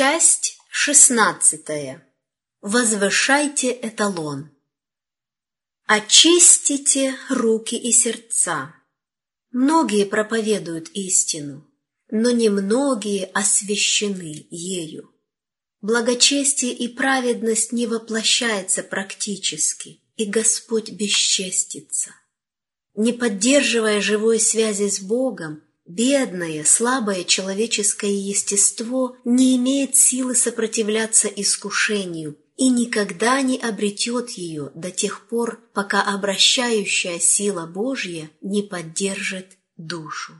Часть шестнадцатая. Возвышайте эталон. Очистите руки и сердца. Многие проповедуют истину, но немногие освящены ею. Благочестие и праведность не воплощается практически, и Господь бесчестится. Не поддерживая живой связи с Богом, Бедное, слабое человеческое естество не имеет силы сопротивляться искушению и никогда не обретет ее до тех пор, пока обращающая сила Божья не поддержит душу.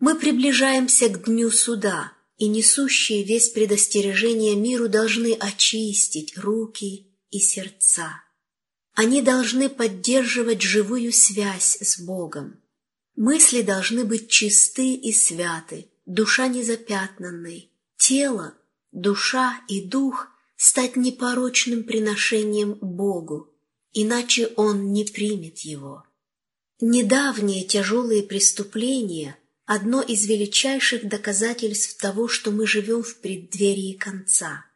Мы приближаемся к дню суда, и несущие весь предостережение миру должны очистить руки и сердца. Они должны поддерживать живую связь с Богом, Мысли должны быть чисты и святы, душа незапятнанной, тело, душа и дух стать непорочным приношением Богу, иначе Он не примет его. Недавние тяжелые преступления – одно из величайших доказательств того, что мы живем в преддверии конца.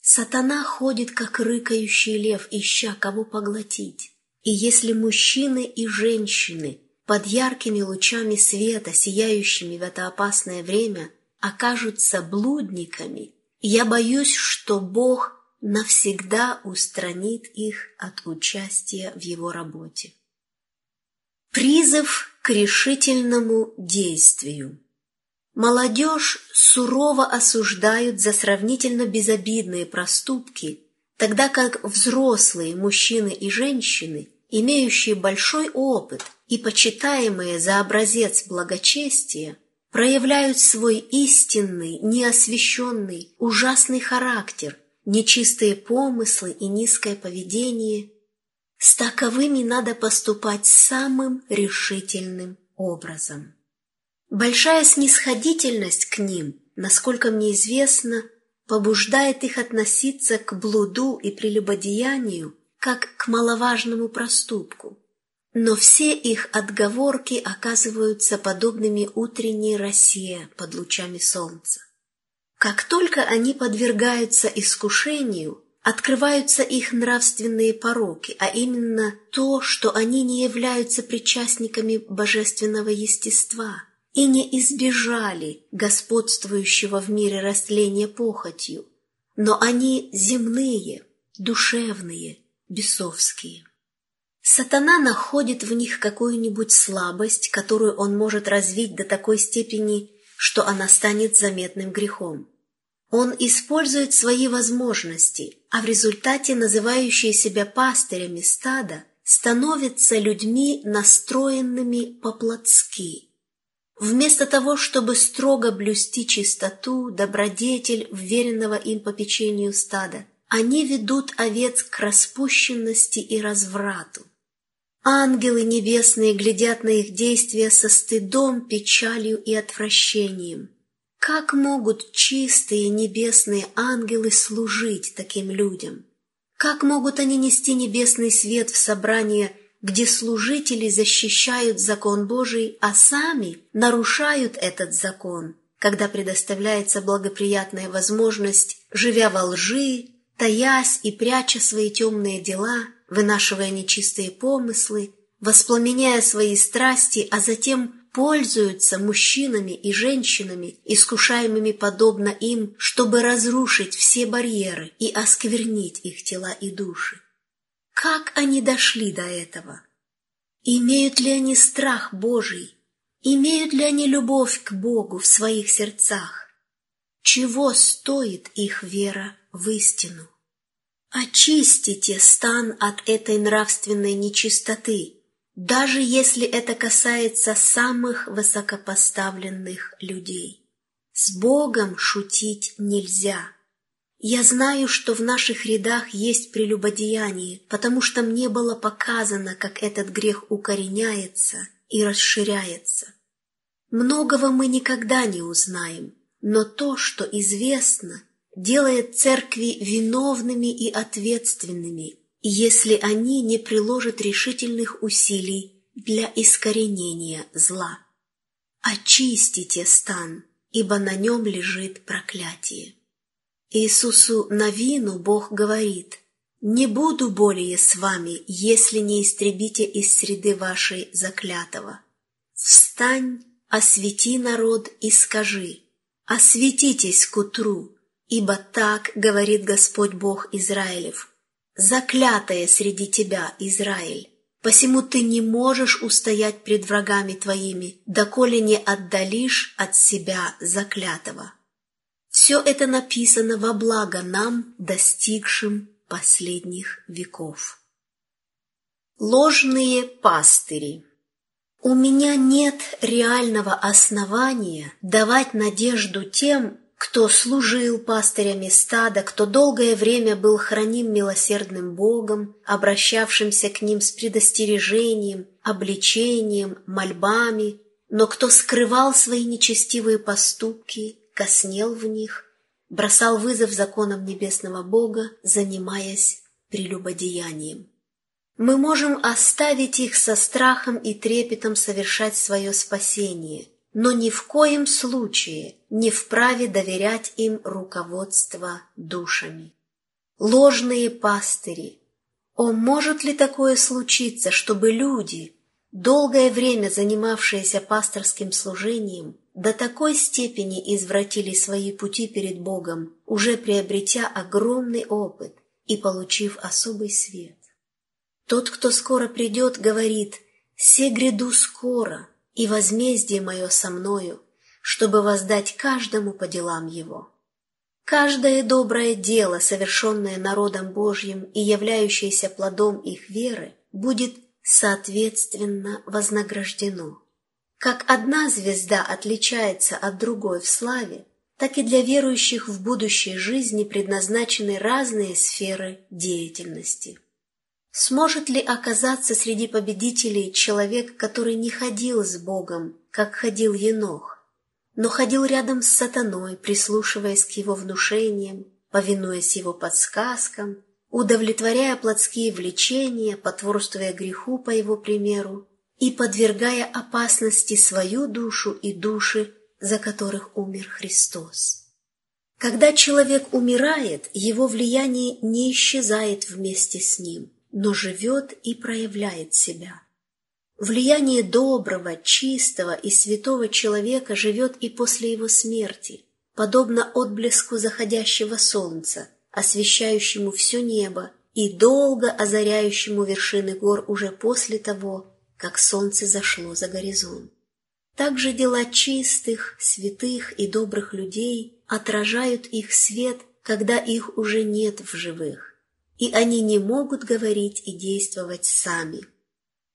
Сатана ходит, как рыкающий лев, ища кого поглотить. И если мужчины и женщины – под яркими лучами света, сияющими в это опасное время, окажутся блудниками, я боюсь, что Бог навсегда устранит их от участия в его работе. Призыв к решительному действию. Молодежь сурово осуждают за сравнительно безобидные проступки, тогда как взрослые мужчины и женщины, имеющие большой опыт – и почитаемые за образец благочестия проявляют свой истинный, неосвященный, ужасный характер, нечистые помыслы и низкое поведение. С таковыми надо поступать самым решительным образом. Большая снисходительность к ним, насколько мне известно, побуждает их относиться к блуду и прелюбодеянию как к маловажному проступку. Но все их отговорки оказываются подобными утренней росе под лучами солнца. Как только они подвергаются искушению, открываются их нравственные пороки, а именно то, что они не являются причастниками божественного естества и не избежали господствующего в мире растления похотью, но они земные, душевные, бесовские. Сатана находит в них какую-нибудь слабость, которую он может развить до такой степени, что она станет заметным грехом. Он использует свои возможности, а в результате называющие себя пастырями стада становятся людьми, настроенными по-плотски. Вместо того, чтобы строго блюсти чистоту, добродетель вверенного им попечению стада, они ведут овец к распущенности и разврату. Ангелы небесные глядят на их действия со стыдом, печалью и отвращением. Как могут чистые небесные ангелы служить таким людям? Как могут они нести небесный свет в собрание, где служители защищают закон Божий, а сами нарушают этот закон, когда предоставляется благоприятная возможность, живя во лжи, таясь и пряча свои темные дела – вынашивая нечистые помыслы, воспламеняя свои страсти, а затем пользуются мужчинами и женщинами, искушаемыми подобно им, чтобы разрушить все барьеры и осквернить их тела и души. Как они дошли до этого? Имеют ли они страх Божий? Имеют ли они любовь к Богу в своих сердцах? Чего стоит их вера в истину? Очистите стан от этой нравственной нечистоты, даже если это касается самых высокопоставленных людей. С Богом шутить нельзя. Я знаю, что в наших рядах есть прелюбодеяние, потому что мне было показано, как этот грех укореняется и расширяется. Многого мы никогда не узнаем, но то, что известно – делает церкви виновными и ответственными, если они не приложат решительных усилий для искоренения зла. Очистите стан, ибо на нем лежит проклятие. Иисусу Навину Бог говорит, «Не буду более с вами, если не истребите из среды вашей заклятого. Встань, освети народ и скажи, осветитесь к утру, ибо так говорит Господь Бог Израилев, заклятая среди тебя, Израиль. Посему ты не можешь устоять пред врагами твоими, доколе не отдалишь от себя заклятого. Все это написано во благо нам, достигшим последних веков. Ложные пастыри У меня нет реального основания давать надежду тем, кто служил пастырями стада, кто долгое время был храним милосердным Богом, обращавшимся к ним с предостережением, обличением, мольбами, но кто скрывал свои нечестивые поступки, коснел в них, бросал вызов законам небесного Бога, занимаясь прелюбодеянием. Мы можем оставить их со страхом и трепетом совершать свое спасение – но ни в коем случае не вправе доверять им руководство душами. Ложные пастыри. О, может ли такое случиться, чтобы люди, долгое время занимавшиеся пасторским служением, до такой степени извратили свои пути перед Богом, уже приобретя огромный опыт и получив особый свет? Тот, кто скоро придет, говорит «Се гряду скоро», и возмездие мое со мною, чтобы воздать каждому по делам его. Каждое доброе дело, совершенное народом Божьим и являющееся плодом их веры, будет соответственно вознаграждено. Как одна звезда отличается от другой в славе, так и для верующих в будущей жизни предназначены разные сферы деятельности. Сможет ли оказаться среди победителей человек, который не ходил с Богом, как ходил Енох, но ходил рядом с сатаной, прислушиваясь к его внушениям, повинуясь его подсказкам, удовлетворяя плотские влечения, потворствуя греху по его примеру и подвергая опасности свою душу и души, за которых умер Христос. Когда человек умирает, его влияние не исчезает вместе с ним – но живет и проявляет себя. Влияние доброго, чистого и святого человека живет и после его смерти, подобно отблеску заходящего солнца, освещающему все небо и долго озаряющему вершины гор уже после того, как солнце зашло за горизонт. Также дела чистых, святых и добрых людей отражают их свет, когда их уже нет в живых и они не могут говорить и действовать сами.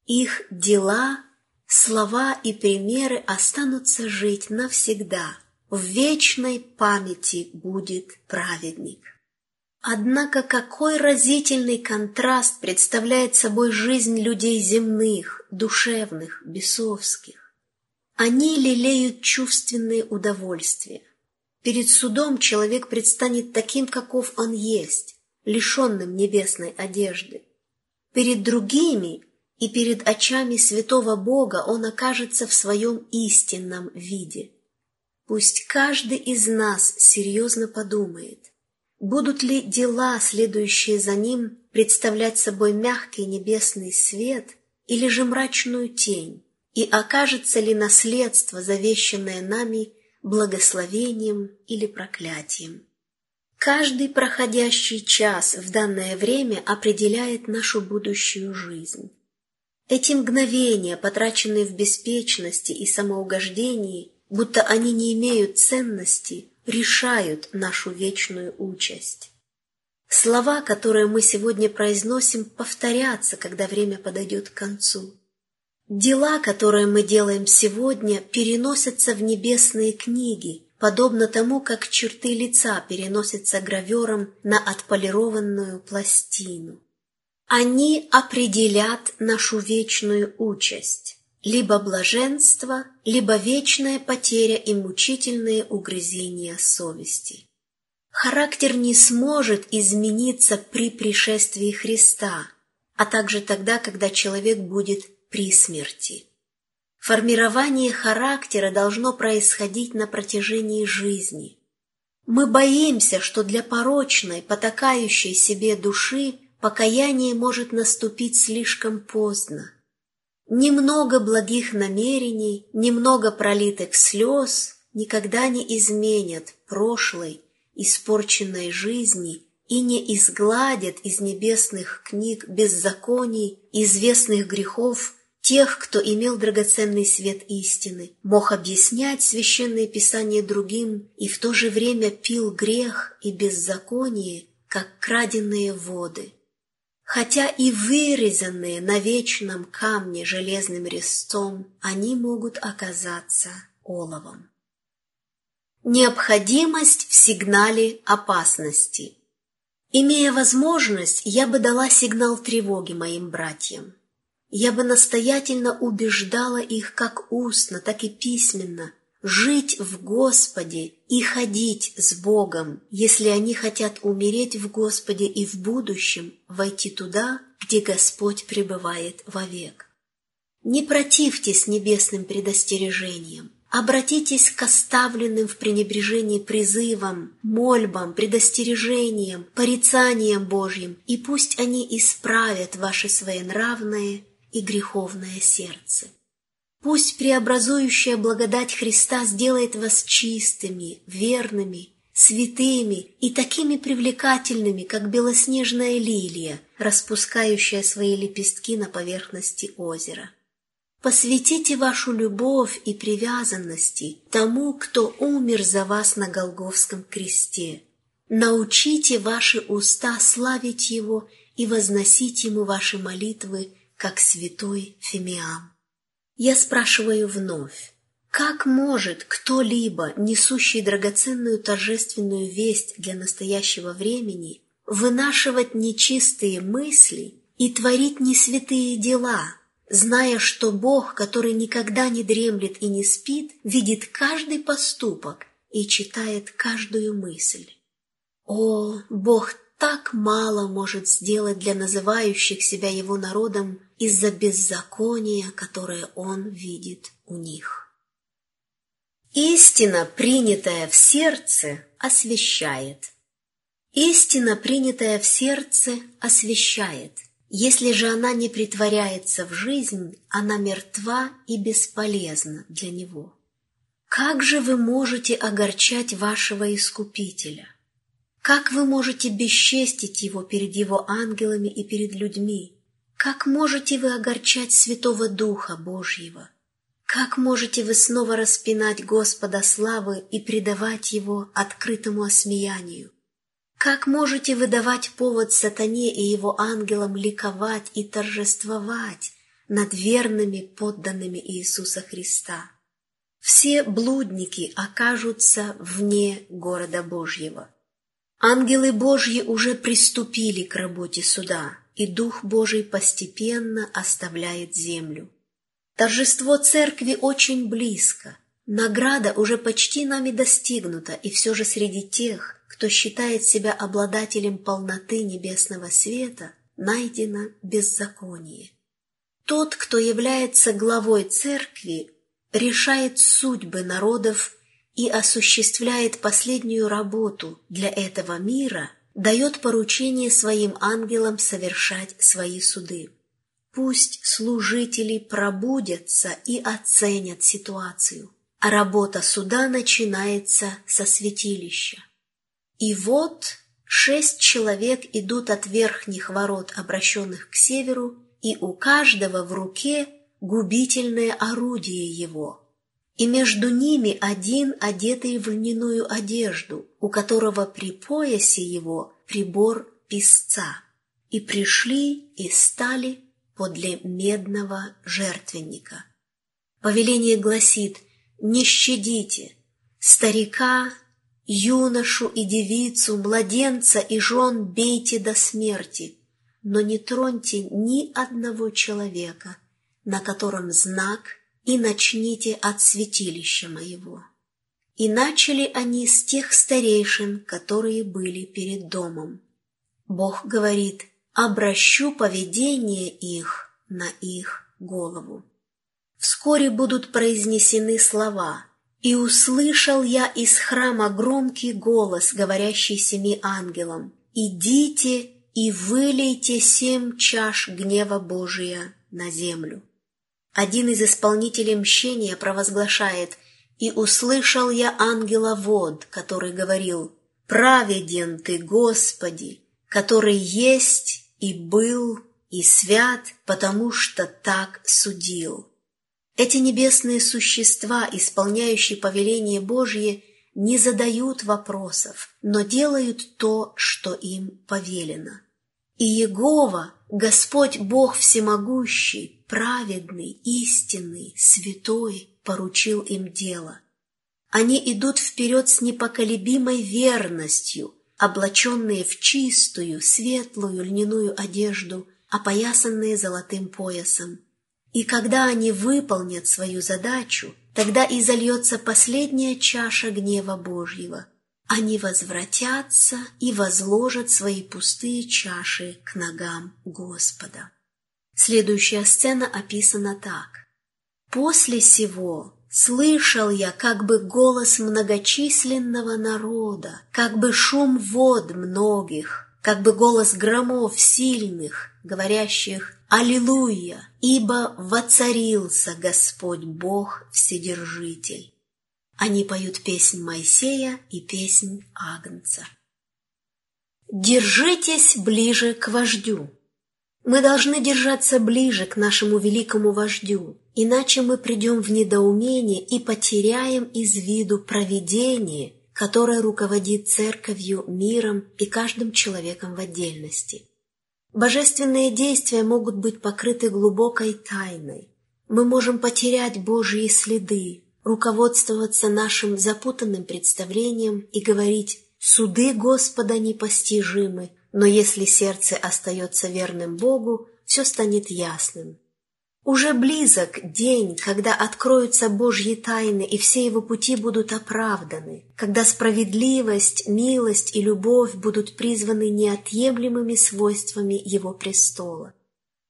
Их дела, слова и примеры останутся жить навсегда. В вечной памяти будет праведник. Однако какой разительный контраст представляет собой жизнь людей земных, душевных, бесовских. Они лелеют чувственные удовольствия. Перед судом человек предстанет таким, каков он есть, лишенным небесной одежды. Перед другими и перед очами святого Бога он окажется в своем истинном виде. Пусть каждый из нас серьезно подумает, будут ли дела, следующие за ним, представлять собой мягкий небесный свет или же мрачную тень, и окажется ли наследство, завещанное нами, благословением или проклятием. Каждый проходящий час в данное время определяет нашу будущую жизнь. Эти мгновения, потраченные в беспечности и самоугождении, будто они не имеют ценности, решают нашу вечную участь. Слова, которые мы сегодня произносим, повторятся, когда время подойдет к концу. Дела, которые мы делаем сегодня, переносятся в небесные книги, подобно тому, как черты лица переносятся гравером на отполированную пластину. Они определят нашу вечную участь, либо блаженство, либо вечная потеря и мучительные угрызения совести. Характер не сможет измениться при пришествии Христа, а также тогда, когда человек будет при смерти. Формирование характера должно происходить на протяжении жизни. Мы боимся, что для порочной, потакающей себе души покаяние может наступить слишком поздно. Немного благих намерений, немного пролитых слез никогда не изменят прошлой, испорченной жизни и не изгладят из небесных книг беззаконий, известных грехов тех, кто имел драгоценный свет истины, мог объяснять священное писание другим и в то же время пил грех и беззаконие, как краденные воды. Хотя и вырезанные на вечном камне железным резцом, они могут оказаться оловом. Необходимость в сигнале опасности. Имея возможность, я бы дала сигнал тревоги моим братьям. Я бы настоятельно убеждала их как устно, так и письменно жить в Господе и ходить с Богом, если они хотят умереть в Господе и в будущем войти туда, где Господь пребывает вовек. Не противьтесь небесным предостережениям, Обратитесь к оставленным в пренебрежении призывам, мольбам, предостережениям, порицаниям Божьим, и пусть они исправят ваше своенравное и греховное сердце. Пусть преобразующая благодать Христа сделает вас чистыми, верными, святыми и такими привлекательными, как белоснежная лилия, распускающая свои лепестки на поверхности озера. Посвятите вашу любовь и привязанности тому, кто умер за вас на Голговском кресте. Научите ваши уста славить Его и возносить Ему ваши молитвы, как святой Фимиам. Я спрашиваю вновь, как может кто-либо, несущий драгоценную торжественную весть для настоящего времени, вынашивать нечистые мысли и творить несвятые дела – зная, что Бог, который никогда не дремлет и не спит, видит каждый поступок и читает каждую мысль. О, Бог так мало может сделать для называющих себя Его народом из-за беззакония, которое Он видит у них. Истина, принятая в сердце, освящает. Истина, принятая в сердце, освящает – если же она не притворяется в жизнь, она мертва и бесполезна для него. Как же вы можете огорчать вашего Искупителя? Как вы можете бесчестить его перед его ангелами и перед людьми? Как можете вы огорчать Святого Духа Божьего? Как можете вы снова распинать Господа славы и предавать его открытому осмеянию? Как можете вы давать повод сатане и его ангелам ликовать и торжествовать над верными подданными Иисуса Христа? Все блудники окажутся вне города Божьего. Ангелы Божьи уже приступили к работе суда, и Дух Божий постепенно оставляет землю. Торжество Церкви очень близко, награда уже почти нами достигнута, и все же среди тех, кто считает себя обладателем полноты небесного света, найдено беззаконие. Тот, кто является главой церкви, решает судьбы народов и осуществляет последнюю работу для этого мира, дает поручение своим ангелам совершать свои суды. Пусть служители пробудятся и оценят ситуацию, а работа суда начинается со святилища. И вот шесть человек идут от верхних ворот, обращенных к северу, и у каждого в руке губительное орудие его. И между ними один, одетый в льняную одежду, у которого при поясе его прибор писца. И пришли и стали подле медного жертвенника. Повеление гласит «Не щадите, старика Юношу и девицу, младенца и жен бейте до смерти, но не троньте ни одного человека, на котором знак, и начните от святилища моего. И начали они с тех старейшин, которые были перед домом. Бог говорит, обращу поведение их на их голову. Вскоре будут произнесены слова – И услышал я из храма громкий голос, говорящий семи ангелам, «Идите и вылейте семь чаш гнева Божия на землю». Один из исполнителей мщения провозглашает «И услышал я ангела вод, который говорил, «Праведен ты, Господи, который есть и был и свят, потому что так судил». Эти небесные существа, исполняющие повеление Божье, не задают вопросов, но делают то, что им повелено. И Егова, Господь Бог Всемогущий, праведный, истинный, святой, поручил им дело. Они идут вперед с непоколебимой верностью, облаченные в чистую, светлую льняную одежду, опоясанные золотым поясом, и когда они выполнят свою задачу, тогда и зальется последняя чаша гнева Божьего. Они возвратятся и возложат свои пустые чаши к ногам Господа. Следующая сцена описана так. «После сего слышал я как бы голос многочисленного народа, как бы шум вод многих, как бы голос громов сильных, говорящих Аллилуйя, ибо воцарился Господь Бог Вседержитель. Они поют песнь Моисея и песнь Агнца. Держитесь ближе к вождю. Мы должны держаться ближе к нашему великому вождю, иначе мы придем в недоумение и потеряем из виду провидение, которое руководит церковью, миром и каждым человеком в отдельности. Божественные действия могут быть покрыты глубокой тайной. Мы можем потерять Божьи следы, руководствоваться нашим запутанным представлением и говорить «суды Господа непостижимы», но если сердце остается верным Богу, все станет ясным. Уже близок день, когда откроются Божьи тайны, и все его пути будут оправданы, когда справедливость, милость и любовь будут призваны неотъемлемыми свойствами его престола.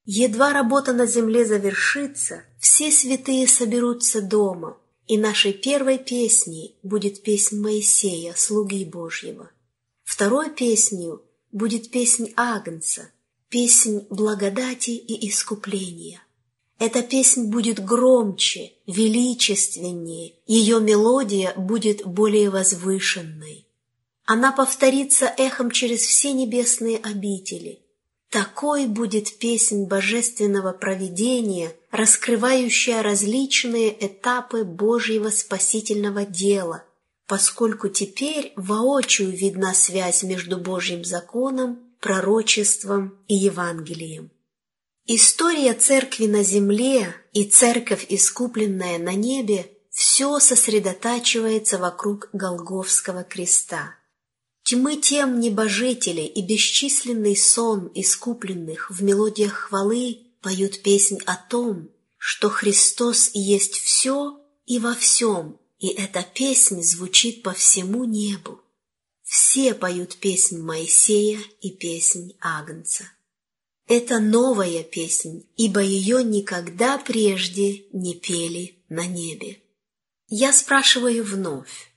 Едва работа на земле завершится, все святые соберутся дома, и нашей первой песней будет песнь Моисея, слуги Божьего. Второй песнью будет песнь Агнца, песнь благодати и искупления. Эта песнь будет громче, величественнее, ее мелодия будет более возвышенной. Она повторится эхом через все небесные обители. Такой будет песнь божественного провидения, раскрывающая различные этапы Божьего спасительного дела, поскольку теперь воочию видна связь между Божьим законом, пророчеством и Евангелием. История церкви на земле и церковь, искупленная на небе, все сосредотачивается вокруг Голговского креста. Тьмы тем небожителей и бесчисленный сон искупленных в мелодиях хвалы поют песнь о том, что Христос есть все и во всем, и эта песнь звучит по всему небу. Все поют песнь Моисея и песнь Агнца. Это новая песнь, ибо ее никогда прежде не пели на небе. Я спрашиваю вновь.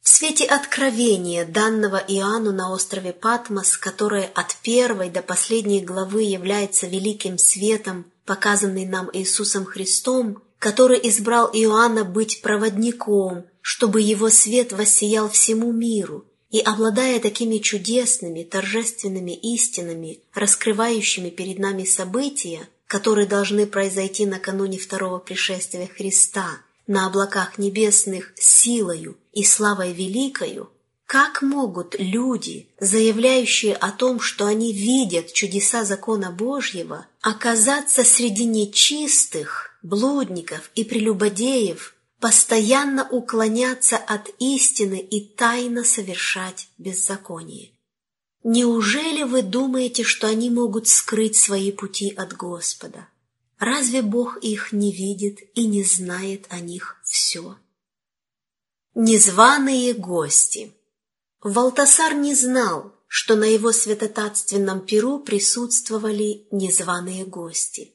В свете откровения, данного Иоанну на острове Патмос, которое от первой до последней главы является великим светом, показанный нам Иисусом Христом, который избрал Иоанна быть проводником, чтобы его свет воссиял всему миру, и обладая такими чудесными, торжественными истинами, раскрывающими перед нами события, которые должны произойти накануне второго пришествия Христа, на облаках небесных силою и славой великою, как могут люди, заявляющие о том, что они видят чудеса закона Божьего, оказаться среди нечистых, блудников и прелюбодеев, постоянно уклоняться от истины и тайно совершать беззаконие. Неужели вы думаете, что они могут скрыть свои пути от Господа? Разве Бог их не видит и не знает о них все? Незваные гости Валтасар не знал, что на его святотатственном перу присутствовали незваные гости.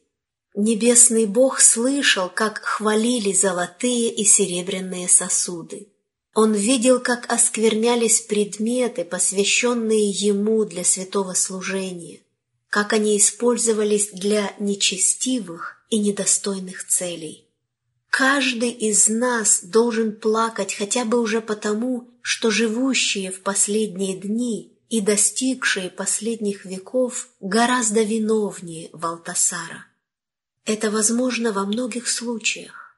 Небесный Бог слышал, как хвалили золотые и серебряные сосуды. Он видел, как осквернялись предметы, посвященные Ему для святого служения, как они использовались для нечестивых и недостойных целей. Каждый из нас должен плакать хотя бы уже потому, что живущие в последние дни и достигшие последних веков гораздо виновнее Валтасара. Это возможно во многих случаях.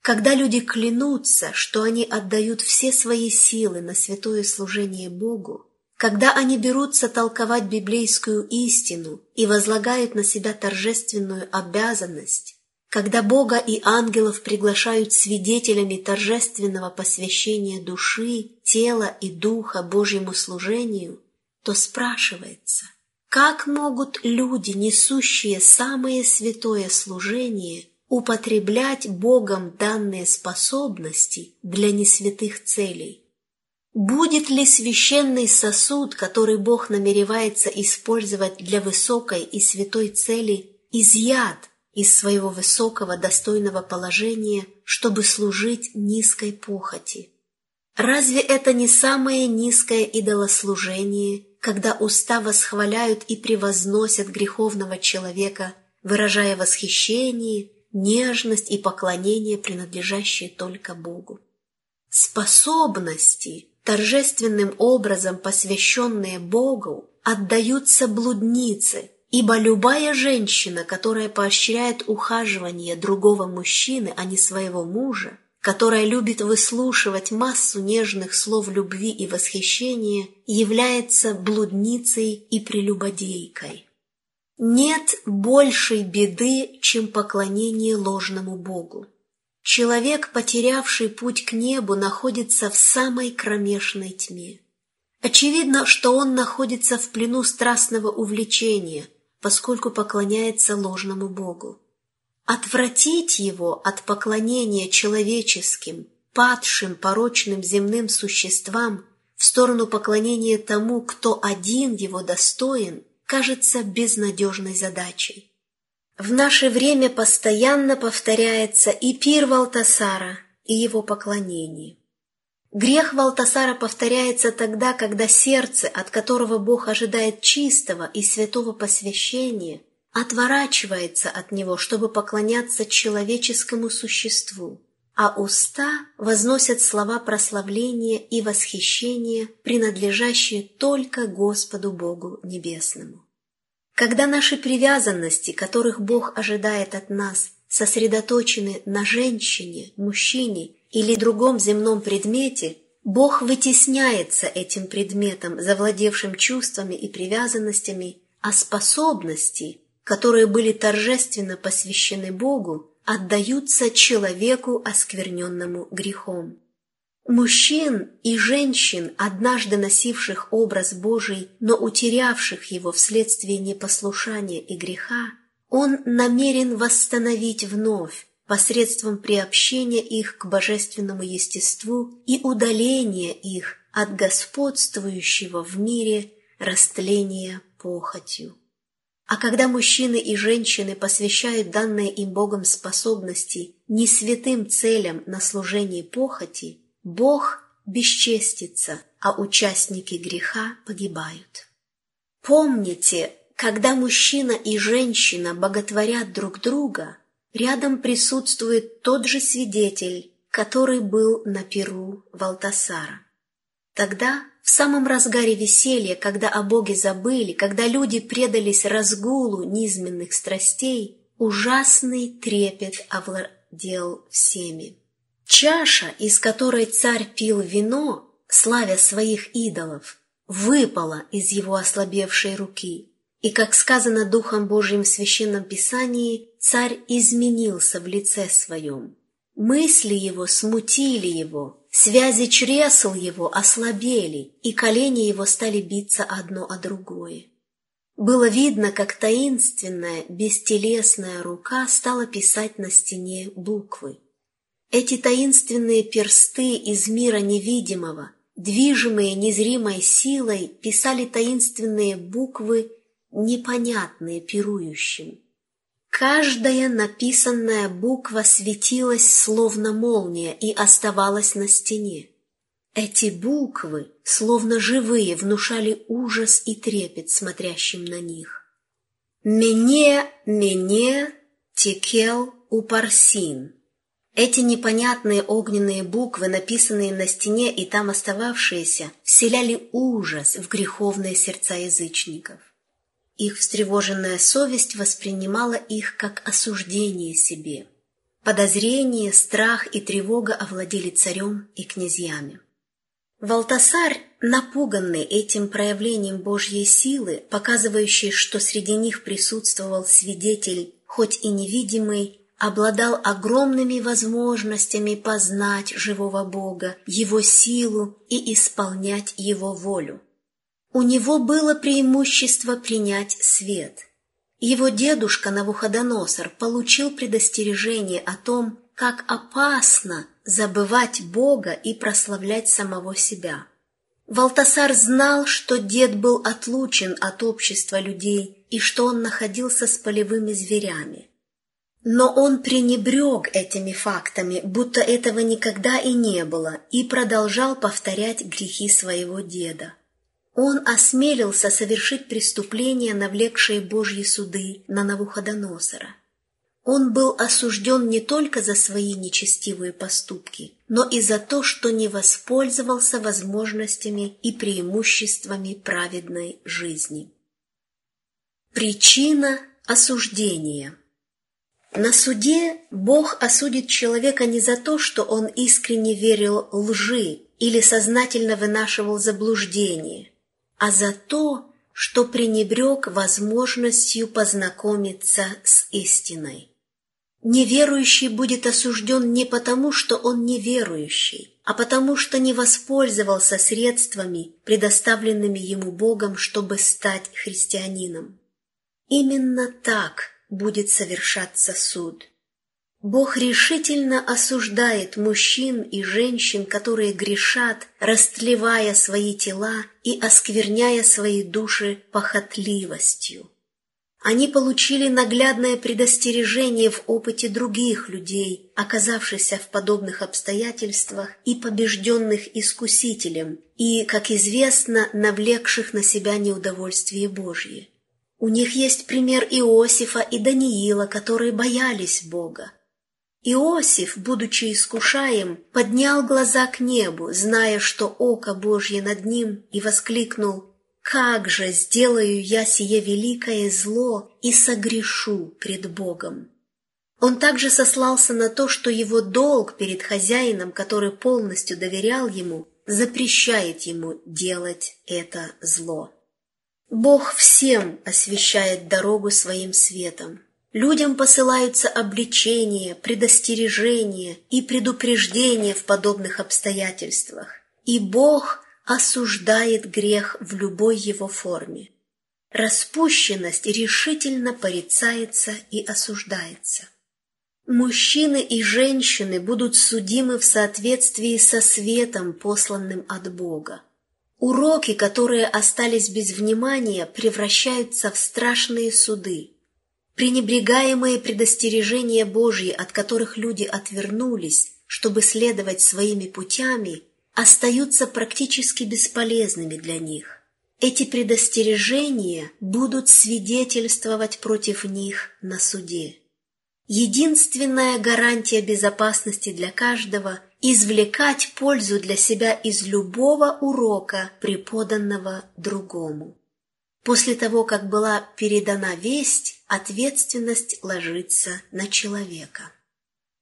Когда люди клянутся, что они отдают все свои силы на святое служение Богу, когда они берутся толковать библейскую истину и возлагают на себя торжественную обязанность, когда Бога и ангелов приглашают свидетелями торжественного посвящения души, тела и духа Божьему служению, то спрашивается – как могут люди, несущие самое святое служение, употреблять Богом данные способности для несвятых целей? Будет ли священный сосуд, который Бог намеревается использовать для высокой и святой цели, изъят из своего высокого достойного положения, чтобы служить низкой похоти? Разве это не самое низкое идолослужение когда уста восхваляют и превозносят греховного человека, выражая восхищение, нежность и поклонение, принадлежащие только Богу. Способности, торжественным образом посвященные Богу, отдаются блуднице, ибо любая женщина, которая поощряет ухаживание другого мужчины, а не своего мужа, которая любит выслушивать массу нежных слов любви и восхищения, является блудницей и прелюбодейкой. Нет большей беды, чем поклонение ложному Богу. Человек, потерявший путь к небу, находится в самой кромешной тьме. Очевидно, что он находится в плену страстного увлечения, поскольку поклоняется ложному Богу. Отвратить его от поклонения человеческим, падшим, порочным земным существам в сторону поклонения тому, кто один его достоин, кажется безнадежной задачей. В наше время постоянно повторяется и пир Валтасара, и его поклонение. Грех Валтасара повторяется тогда, когда сердце, от которого Бог ожидает чистого и святого посвящения – отворачивается от него, чтобы поклоняться человеческому существу, а уста возносят слова прославления и восхищения, принадлежащие только Господу Богу Небесному. Когда наши привязанности, которых Бог ожидает от нас, сосредоточены на женщине, мужчине или другом земном предмете, Бог вытесняется этим предметом, завладевшим чувствами и привязанностями, а способности, которые были торжественно посвящены Богу, отдаются человеку, оскверненному грехом. Мужчин и женщин, однажды носивших образ Божий, но утерявших его вследствие непослушания и греха, он намерен восстановить вновь посредством приобщения их к божественному естеству и удаления их от господствующего в мире растления похотью. А когда мужчины и женщины посвящают данные им Богом способности не святым целям на служение похоти, Бог бесчестится, а участники греха погибают. Помните, когда мужчина и женщина боготворят друг друга, рядом присутствует тот же свидетель, который был на перу Валтасара. Тогда в самом разгаре веселья, когда о Боге забыли, когда люди предались разгулу низменных страстей, ужасный трепет овладел всеми. Чаша, из которой царь пил вино, славя своих идолов, выпала из его ослабевшей руки. И, как сказано Духом Божьим в Священном Писании, царь изменился в лице своем. Мысли его смутили его, Связи чресл его ослабели, и колени его стали биться одно о другое. Было видно, как таинственная, бестелесная рука стала писать на стене буквы. Эти таинственные персты из мира невидимого, движимые незримой силой, писали таинственные буквы, непонятные пирующим. Каждая написанная буква светилась словно молния и оставалась на стене. Эти буквы, словно живые, внушали ужас и трепет смотрящим на них. «Мене, мене, текел, упарсин». Эти непонятные огненные буквы, написанные на стене и там остававшиеся, вселяли ужас в греховные сердца язычников. Их встревоженная совесть воспринимала их как осуждение себе. Подозрение, страх и тревога овладели царем и князьями. Валтасарь, напуганный этим проявлением Божьей силы, показывающей, что среди них присутствовал свидетель, хоть и невидимый, обладал огромными возможностями познать живого Бога, Его силу и исполнять Его волю. У него было преимущество принять свет. Его дедушка Навуходоносор получил предостережение о том, как опасно забывать Бога и прославлять самого себя. Валтасар знал, что дед был отлучен от общества людей и что он находился с полевыми зверями. Но он пренебрег этими фактами, будто этого никогда и не было, и продолжал повторять грехи своего деда. Он осмелился совершить преступление, навлекшее Божьи суды на Навуходоносора. Он был осужден не только за свои нечестивые поступки, но и за то, что не воспользовался возможностями и преимуществами праведной жизни. Причина осуждения – на суде Бог осудит человека не за то, что он искренне верил лжи или сознательно вынашивал заблуждение, а за то, что пренебрег возможностью познакомиться с истиной. Неверующий будет осужден не потому, что он неверующий, а потому, что не воспользовался средствами, предоставленными ему Богом, чтобы стать христианином. Именно так будет совершаться суд. Бог решительно осуждает мужчин и женщин, которые грешат, растлевая свои тела и оскверняя свои души похотливостью. Они получили наглядное предостережение в опыте других людей, оказавшихся в подобных обстоятельствах и побежденных искусителем, и, как известно, навлекших на себя неудовольствие Божье. У них есть пример Иосифа и Даниила, которые боялись Бога. Иосиф, будучи искушаем, поднял глаза к небу, зная, что око Божье над ним, и воскликнул «Как же сделаю я сие великое зло и согрешу пред Богом!» Он также сослался на то, что его долг перед хозяином, который полностью доверял ему, запрещает ему делать это зло. Бог всем освещает дорогу своим светом. Людям посылаются обличения, предостережения и предупреждения в подобных обстоятельствах. И Бог осуждает грех в любой его форме. Распущенность решительно порицается и осуждается. Мужчины и женщины будут судимы в соответствии со светом, посланным от Бога. Уроки, которые остались без внимания, превращаются в страшные суды. Пренебрегаемые предостережения Божьи, от которых люди отвернулись, чтобы следовать своими путями, остаются практически бесполезными для них. Эти предостережения будут свидетельствовать против них на суде. Единственная гарантия безопасности для каждого – извлекать пользу для себя из любого урока, преподанного другому. После того, как была передана весть, ответственность ложится на человека.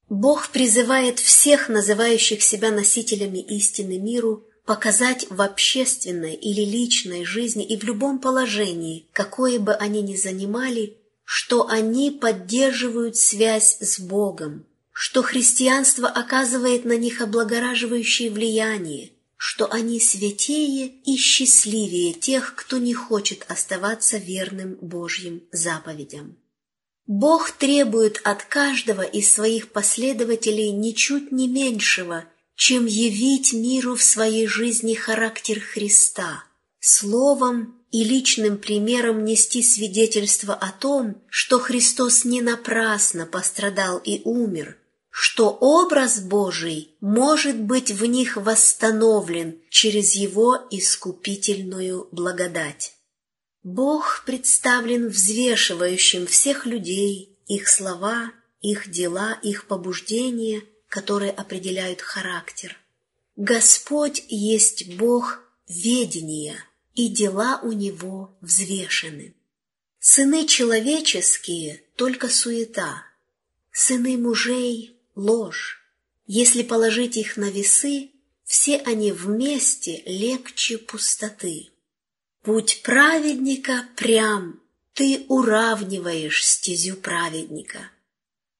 Бог призывает всех, называющих себя носителями истины миру, показать в общественной или личной жизни и в любом положении, какое бы они ни занимали, что они поддерживают связь с Богом, что христианство оказывает на них облагораживающее влияние, что они святее и счастливее тех, кто не хочет оставаться верным Божьим заповедям. Бог требует от каждого из своих последователей ничуть не меньшего, чем явить миру в своей жизни характер Христа – словом и личным примером нести свидетельство о том, что Христос не напрасно пострадал и умер, что образ Божий может быть в них восстановлен через Его искупительную благодать. Бог представлен взвешивающим всех людей, их слова, их дела, их побуждения, которые определяют характер. Господь есть Бог ведения, и дела у Него взвешены. Сыны человеческие – только суета, сыны мужей – ложь. Если положить их на весы, все они вместе легче пустоты. Путь праведника прям, ты уравниваешь стезю праведника.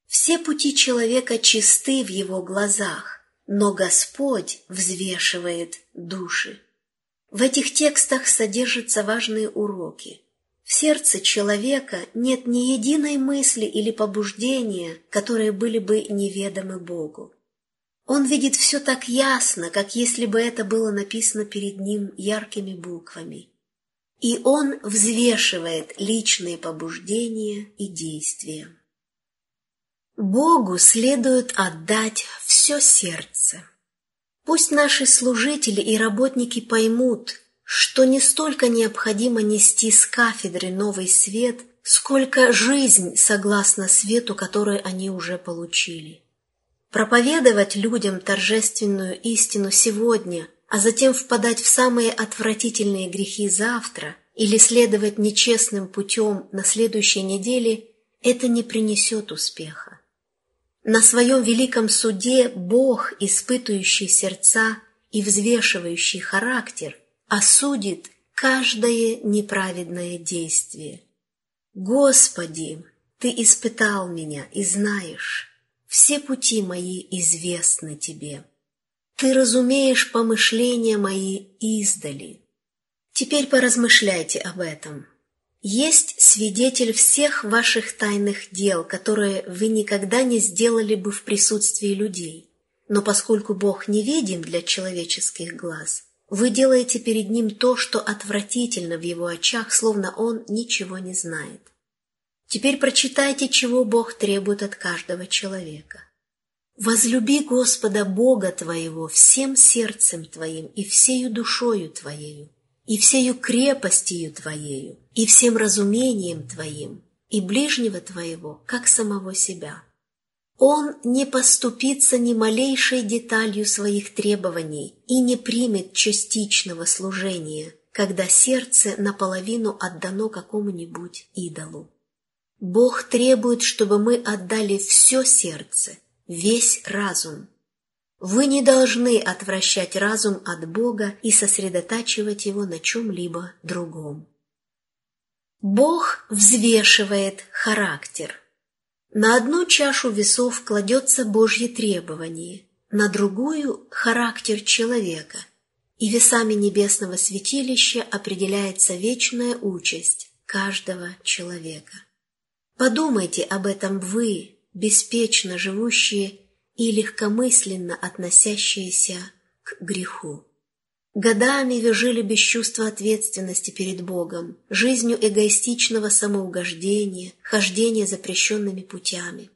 Все пути человека чисты в его глазах, но Господь взвешивает души. В этих текстах содержатся важные уроки. В сердце человека нет ни единой мысли или побуждения, которые были бы неведомы Богу. Он видит все так ясно, как если бы это было написано перед ним яркими буквами. И он взвешивает личные побуждения и действия. Богу следует отдать все сердце. Пусть наши служители и работники поймут, что не столько необходимо нести с кафедры новый свет, сколько жизнь согласно свету, который они уже получили. Проповедовать людям торжественную истину сегодня, а затем впадать в самые отвратительные грехи завтра или следовать нечестным путем на следующей неделе, это не принесет успеха. На своем великом суде Бог, испытывающий сердца и взвешивающий характер – осудит каждое неправедное действие. Господи, Ты испытал меня и знаешь, все пути мои известны Тебе. Ты разумеешь помышления мои издали. Теперь поразмышляйте об этом. Есть свидетель всех ваших тайных дел, которые вы никогда не сделали бы в присутствии людей. Но поскольку Бог невидим для человеческих глаз – вы делаете перед ним то, что отвратительно в его очах, словно он ничего не знает. Теперь прочитайте, чего Бог требует от каждого человека. «Возлюби Господа Бога твоего всем сердцем твоим и всею душою твоею, и всею крепостью твоею, и всем разумением твоим, и ближнего твоего, как самого себя». Он не поступится ни малейшей деталью своих требований и не примет частичного служения, когда сердце наполовину отдано какому-нибудь идолу. Бог требует, чтобы мы отдали все сердце, весь разум. Вы не должны отвращать разум от Бога и сосредотачивать его на чем-либо другом. Бог взвешивает характер – на одну чашу весов кладется Божье требование, на другую – характер человека, и весами небесного святилища определяется вечная участь каждого человека. Подумайте об этом вы, беспечно живущие и легкомысленно относящиеся к греху. Годами вы жили без чувства ответственности перед Богом, жизнью эгоистичного самоугождения, хождения запрещенными путями.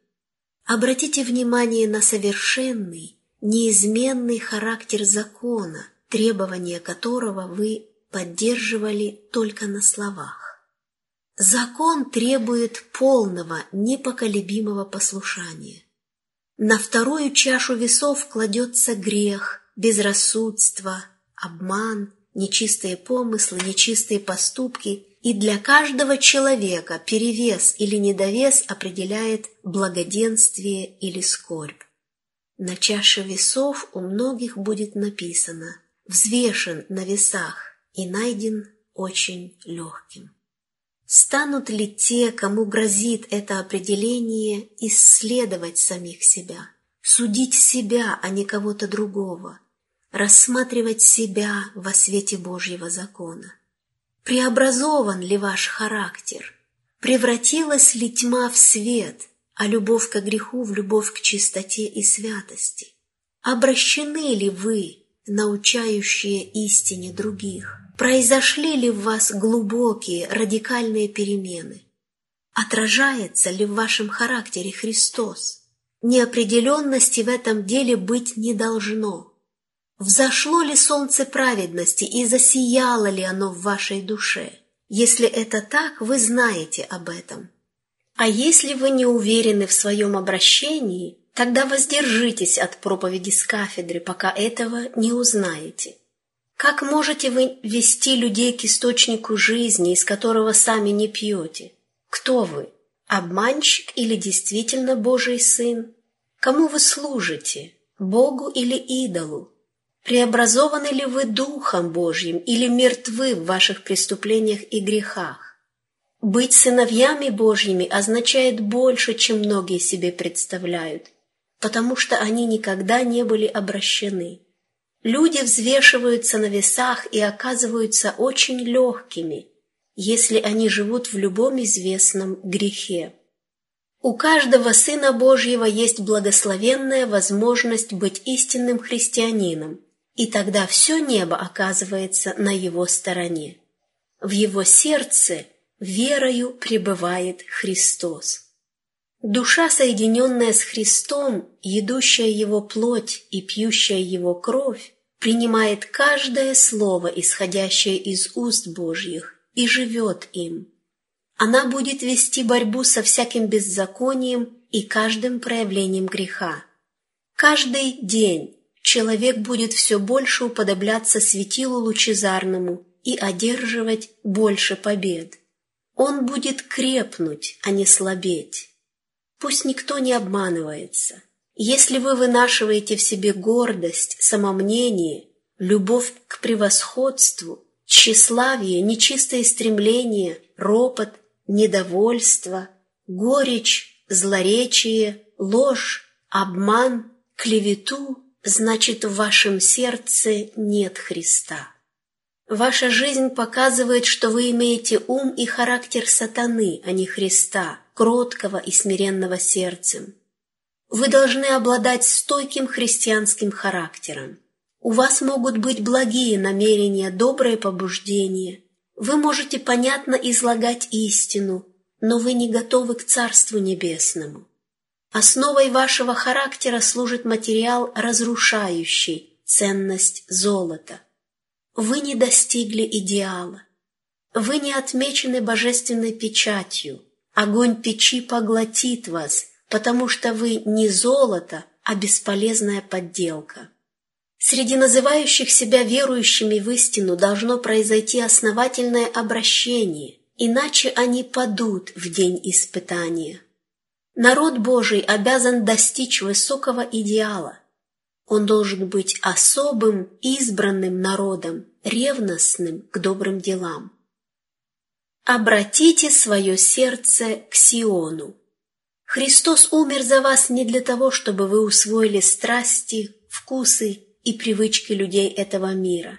Обратите внимание на совершенный, неизменный характер закона, требования которого вы поддерживали только на словах. Закон требует полного, непоколебимого послушания. На вторую чашу весов кладется грех, безрассудство, обман, нечистые помыслы, нечистые поступки, и для каждого человека перевес или недовес определяет благоденствие или скорбь. На чаше весов у многих будет написано «взвешен на весах и найден очень легким». Станут ли те, кому грозит это определение, исследовать самих себя, судить себя, а не кого-то другого, рассматривать себя во свете Божьего закона. Преобразован ли ваш характер? Превратилась ли тьма в свет, а любовь к греху в любовь к чистоте и святости? Обращены ли вы, научающие истине других? Произошли ли в вас глубокие, радикальные перемены? Отражается ли в вашем характере Христос? Неопределенности в этом деле быть не должно. Взошло ли солнце праведности и засияло ли оно в вашей душе? Если это так, вы знаете об этом. А если вы не уверены в своем обращении, тогда воздержитесь от проповеди с кафедры, пока этого не узнаете. Как можете вы вести людей к источнику жизни, из которого сами не пьете? Кто вы? Обманщик или действительно Божий Сын? Кому вы служите? Богу или идолу? Преобразованы ли вы Духом Божьим или мертвы в ваших преступлениях и грехах? Быть сыновьями Божьими означает больше, чем многие себе представляют, потому что они никогда не были обращены. Люди взвешиваются на весах и оказываются очень легкими, если они живут в любом известном грехе. У каждого Сына Божьего есть благословенная возможность быть истинным христианином, и тогда все небо оказывается на его стороне. В его сердце верою пребывает Христос. Душа, соединенная с Христом, едущая Его плоть и пьющая Его кровь, принимает каждое слово, исходящее из уст Божьих, и живет им. Она будет вести борьбу со всяким беззаконием и каждым проявлением греха. Каждый день человек будет все больше уподобляться светилу лучезарному и одерживать больше побед. Он будет крепнуть, а не слабеть. Пусть никто не обманывается. Если вы вынашиваете в себе гордость, самомнение, любовь к превосходству, тщеславие, нечистое стремление, ропот, недовольство, горечь, злоречие, ложь, обман, клевету, значит, в вашем сердце нет Христа. Ваша жизнь показывает, что вы имеете ум и характер сатаны, а не Христа, кроткого и смиренного сердцем. Вы должны обладать стойким христианским характером. У вас могут быть благие намерения, добрые побуждения. Вы можете понятно излагать истину, но вы не готовы к Царству Небесному. Основой вашего характера служит материал, разрушающий ценность золота – вы не достигли идеала. Вы не отмечены божественной печатью. Огонь печи поглотит вас, потому что вы не золото, а бесполезная подделка. Среди называющих себя верующими в истину должно произойти основательное обращение, иначе они падут в день испытания. Народ Божий обязан достичь высокого идеала, он должен быть особым, избранным народом, ревностным к добрым делам. Обратите свое сердце к Сиону. Христос умер за вас не для того, чтобы вы усвоили страсти, вкусы и привычки людей этого мира.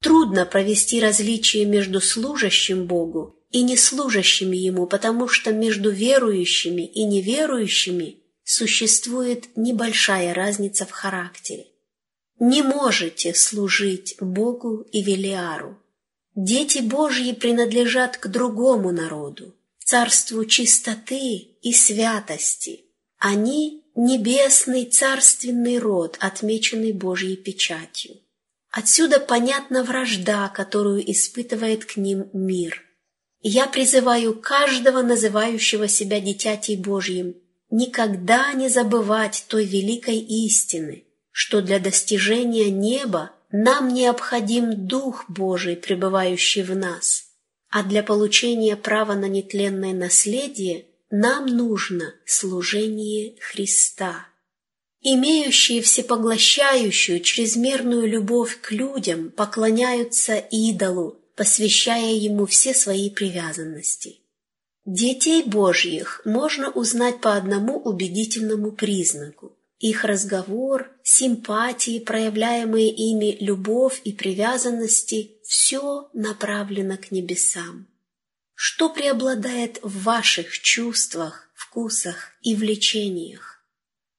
Трудно провести различие между служащим Богу и неслужащими Ему, потому что между верующими и неверующими существует небольшая разница в характере. Не можете служить Богу и Велиару. Дети Божьи принадлежат к другому народу, царству чистоты и святости. Они – небесный царственный род, отмеченный Божьей печатью. Отсюда понятна вражда, которую испытывает к ним мир. Я призываю каждого, называющего себя дитятей Божьим, никогда не забывать той великой истины, что для достижения неба нам необходим Дух Божий, пребывающий в нас, а для получения права на нетленное наследие нам нужно служение Христа. Имеющие всепоглощающую чрезмерную любовь к людям поклоняются идолу, посвящая ему все свои привязанности. Детей Божьих можно узнать по одному убедительному признаку. Их разговор, симпатии, проявляемые ими любовь и привязанности – все направлено к небесам. Что преобладает в ваших чувствах, вкусах и влечениях?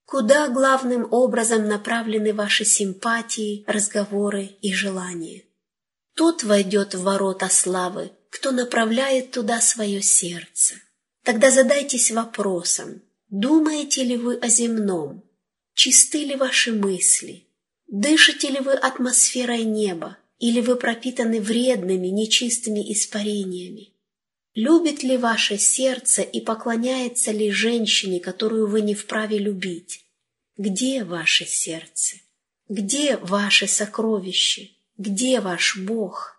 Куда главным образом направлены ваши симпатии, разговоры и желания? Тот войдет в ворота славы, кто направляет туда свое сердце. Тогда задайтесь вопросом, думаете ли вы о земном, чисты ли ваши мысли, дышите ли вы атмосферой неба, или вы пропитаны вредными, нечистыми испарениями. Любит ли ваше сердце и поклоняется ли женщине, которую вы не вправе любить? Где ваше сердце? Где ваше сокровище? Где ваш Бог?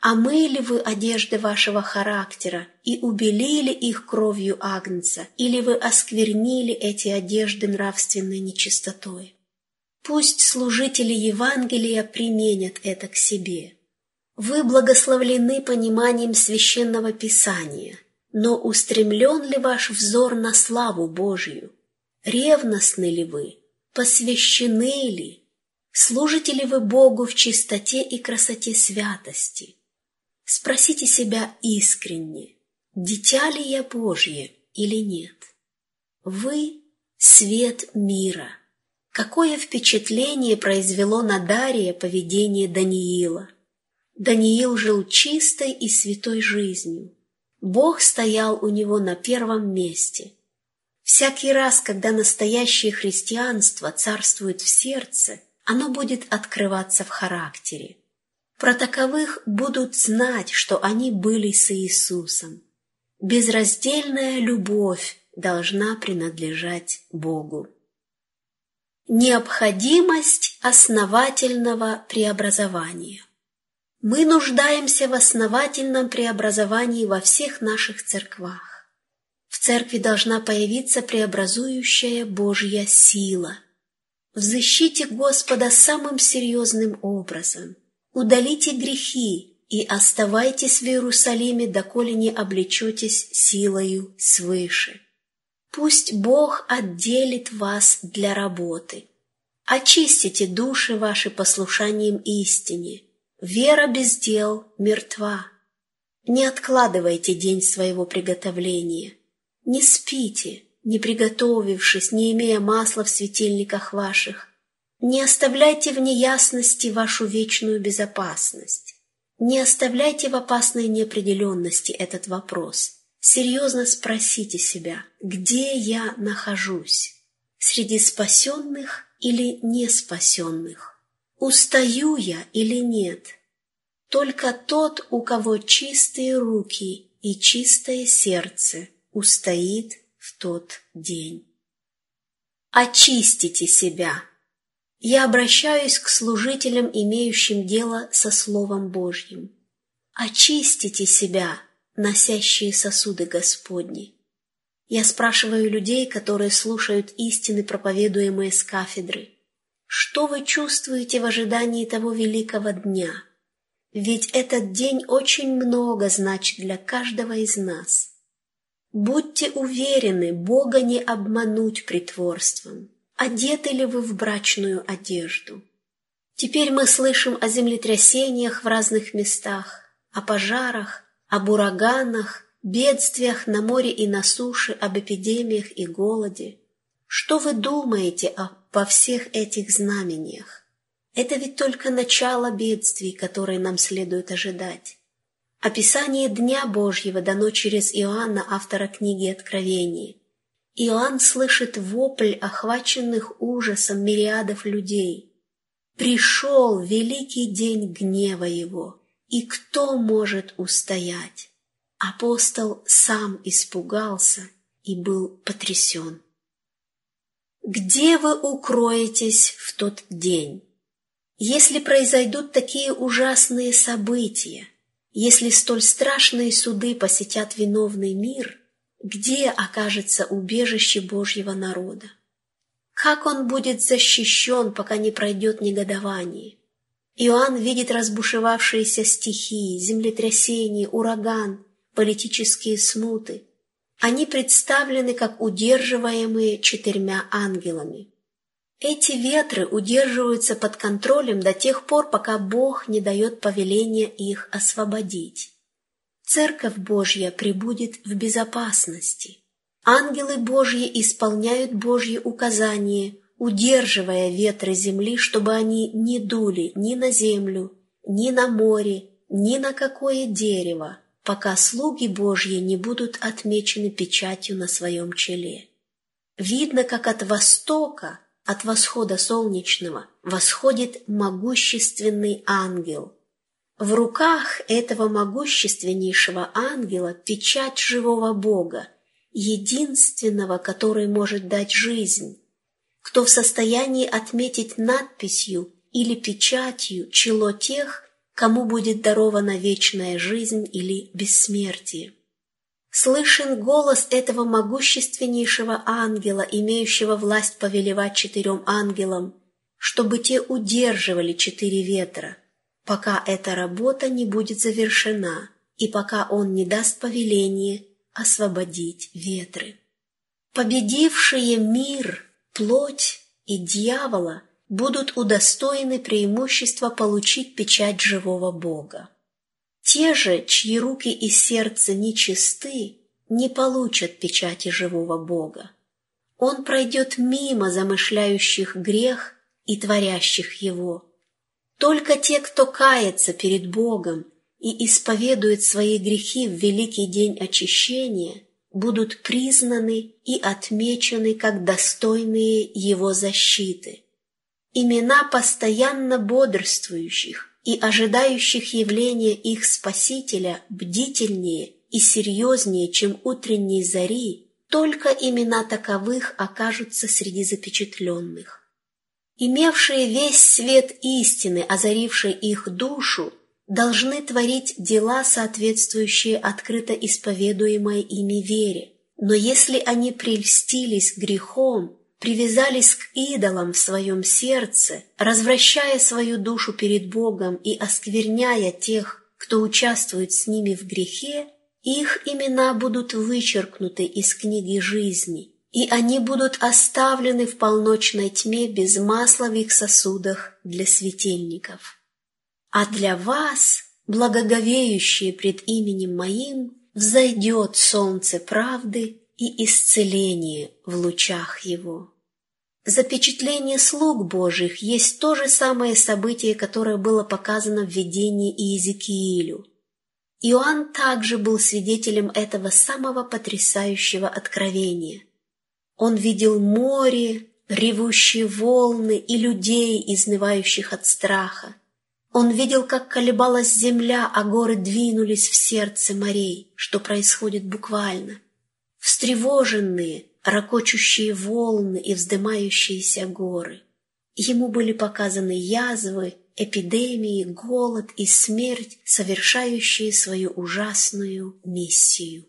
Омыли вы одежды вашего характера и убелили их кровью Агнца, или вы осквернили эти одежды нравственной нечистотой? Пусть служители Евангелия применят это к себе. Вы благословлены пониманием священного писания, но устремлен ли ваш взор на славу Божью? Ревностны ли вы? Посвящены ли? Служите ли вы Богу в чистоте и красоте святости? Спросите себя искренне, дитя ли я Божье или нет? Вы — свет мира. Какое впечатление произвело на Дария поведение Даниила? Даниил жил чистой и святой жизнью. Бог стоял у него на первом месте. Всякий раз, когда настоящее христианство царствует в сердце, оно будет открываться в характере. Про таковых будут знать, что они были с Иисусом. Безраздельная любовь должна принадлежать Богу. Необходимость основательного преобразования. Мы нуждаемся в основательном преобразовании во всех наших церквах. В церкви должна появиться преобразующая Божья сила. Взыщите Господа самым серьезным образом – удалите грехи и оставайтесь в Иерусалиме, доколе не облечетесь силою свыше. Пусть Бог отделит вас для работы. Очистите души ваши послушанием истине. Вера без дел мертва. Не откладывайте день своего приготовления. Не спите, не приготовившись, не имея масла в светильниках ваших, не оставляйте в неясности вашу вечную безопасность. Не оставляйте в опасной неопределенности этот вопрос. Серьезно спросите себя, где я нахожусь? Среди спасенных или неспасенных? Устаю я или нет? Только тот, у кого чистые руки и чистое сердце, устоит в тот день. Очистите себя я обращаюсь к служителям, имеющим дело со Словом Божьим. Очистите себя, носящие сосуды Господни. Я спрашиваю людей, которые слушают истины, проповедуемые с кафедры. Что вы чувствуете в ожидании того великого дня? Ведь этот день очень много значит для каждого из нас. Будьте уверены, Бога не обмануть притворством одеты ли вы в брачную одежду. Теперь мы слышим о землетрясениях в разных местах, о пожарах, об ураганах, бедствиях на море и на суше, об эпидемиях и голоде. Что вы думаете обо всех этих знамениях? Это ведь только начало бедствий, которые нам следует ожидать. Описание Дня Божьего дано через Иоанна, автора книги Откровения. Иоанн слышит вопль охваченных ужасом мириадов людей. Пришел великий день гнева его, и кто может устоять? Апостол сам испугался и был потрясен. Где вы укроетесь в тот день? Если произойдут такие ужасные события, если столь страшные суды посетят виновный мир – где окажется убежище Божьего народа? Как он будет защищен, пока не пройдет негодование? Иоанн видит разбушевавшиеся стихии, землетрясения, ураган, политические смуты. Они представлены как удерживаемые четырьмя ангелами. Эти ветры удерживаются под контролем до тех пор, пока Бог не дает повеления их освободить. Церковь Божья пребудет в безопасности. Ангелы Божьи исполняют Божьи указания, удерживая ветры земли, чтобы они не дули ни на землю, ни на море, ни на какое дерево, пока слуги Божьи не будут отмечены печатью на своем челе. Видно, как от востока, от восхода солнечного, восходит могущественный ангел. В руках этого могущественнейшего ангела печать живого Бога, единственного, который может дать жизнь, кто в состоянии отметить надписью или печатью чело тех, кому будет дарована вечная жизнь или бессмертие. Слышен голос этого могущественнейшего ангела, имеющего власть повелевать четырем ангелам, чтобы те удерживали четыре ветра, пока эта работа не будет завершена и пока он не даст повеление освободить ветры. Победившие мир, плоть и дьявола будут удостоены преимущества получить печать живого Бога. Те же, чьи руки и сердце нечисты, не получат печати живого Бога. Он пройдет мимо замышляющих грех и творящих его. Только те, кто кается перед Богом и исповедует свои грехи в великий день очищения, будут признаны и отмечены как достойные Его защиты – имена постоянно бодрствующих и ожидающих явления их Спасителя бдительнее и серьезнее, чем утренней зари, только имена таковых окажутся среди запечатленных. Имевшие весь свет истины, озаривший их душу, должны творить дела, соответствующие открыто исповедуемой ими вере. Но если они прельстились грехом привязались к идолам в своем сердце, развращая свою душу перед Богом и оскверняя тех, кто участвует с ними в грехе, их имена будут вычеркнуты из книги жизни, и они будут оставлены в полночной тьме без масла в их сосудах для светильников. А для вас, благоговеющие пред именем Моим, взойдет солнце правды и исцеление в лучах его. Запечатление слуг Божьих есть то же самое событие, которое было показано в видении Иезекиилю. Иоанн также был свидетелем этого самого потрясающего откровения. Он видел море, ревущие волны и людей, изнывающих от страха. Он видел, как колебалась земля, а горы двинулись в сердце морей, что происходит буквально. Встревоженные, ракочущие волны и вздымающиеся горы. Ему были показаны язвы, эпидемии, голод и смерть, совершающие свою ужасную миссию.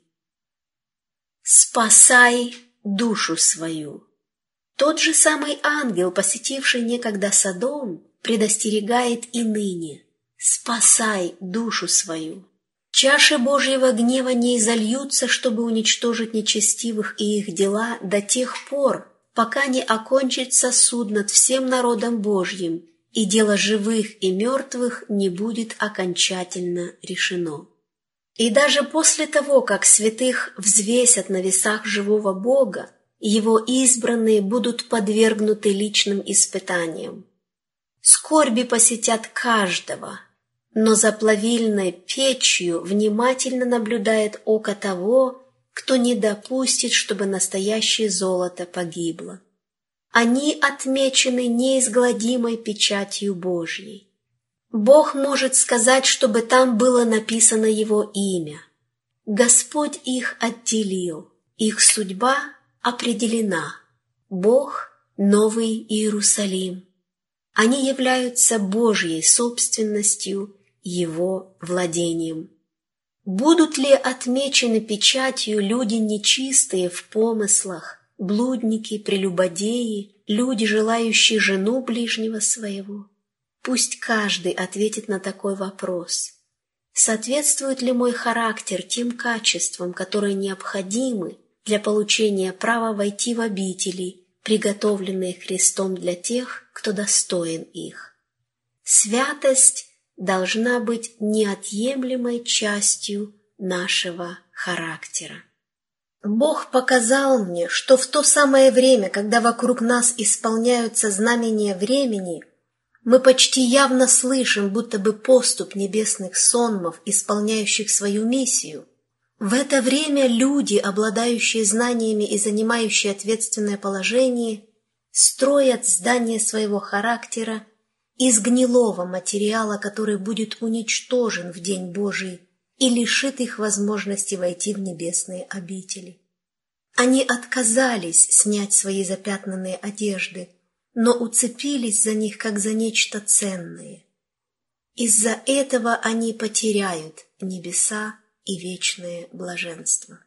«Спасай душу свою!» Тот же самый ангел, посетивший некогда Содом, предостерегает и ныне «Спасай душу свою!» Чаши Божьего гнева не изольются, чтобы уничтожить нечестивых и их дела до тех пор, пока не окончится суд над всем народом Божьим, и дело живых и мертвых не будет окончательно решено. И даже после того, как святых взвесят на весах живого Бога, его избранные будут подвергнуты личным испытаниям. Скорби посетят каждого – но за плавильной печью внимательно наблюдает око того, кто не допустит, чтобы настоящее золото погибло. Они отмечены неизгладимой печатью Божьей. Бог может сказать, чтобы там было написано Его имя. Господь их отделил, их судьба определена. Бог — Новый Иерусалим. Они являются Божьей собственностью его владением. Будут ли отмечены печатью люди нечистые в помыслах, блудники, прелюбодеи, люди, желающие жену ближнего своего? Пусть каждый ответит на такой вопрос. Соответствует ли мой характер тем качествам, которые необходимы для получения права войти в обители, приготовленные Христом для тех, кто достоин их? Святость должна быть неотъемлемой частью нашего характера. Бог показал мне, что в то самое время, когда вокруг нас исполняются знамения времени, Мы почти явно слышим, будто бы поступ небесных сонмов, исполняющих свою миссию. В это время люди, обладающие знаниями и занимающие ответственное положение, строят здание своего характера из гнилого материала, который будет уничтожен в День Божий и лишит их возможности войти в небесные обители. Они отказались снять свои запятнанные одежды, но уцепились за них, как за нечто ценное. Из-за этого они потеряют небеса и вечное блаженство.